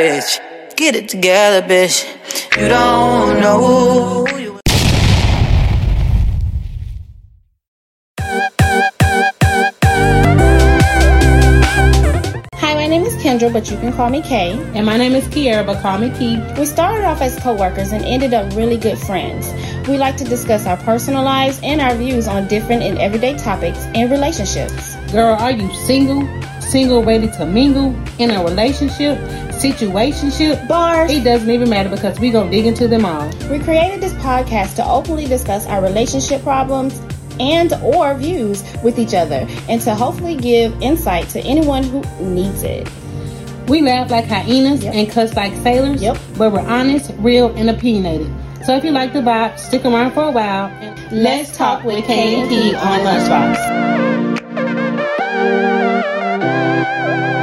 bitch. Get it together, bitch. You don't know who you Hi, my name is Kendra, but you can call me Kay. And my name is Kiera, but call me Key. We started off as co-workers and ended up really good friends. We like to discuss our personal lives and our views on different and everyday topics and relationships. Girl, are you single? Single, ready to mingle? In a relationship? Situationship? Bars. It doesn't even matter because we're gonna dig into them all. We created this podcast to openly discuss our relationship problems and or views with each other and to hopefully give insight to anyone who needs it. We laugh like hyenas Yep. and cuss like sailors, Yep. but we're honest, real, and opinionated. So if you like the vibe, stick around for a while. Let's talk with Kay and Key on Lunchbox.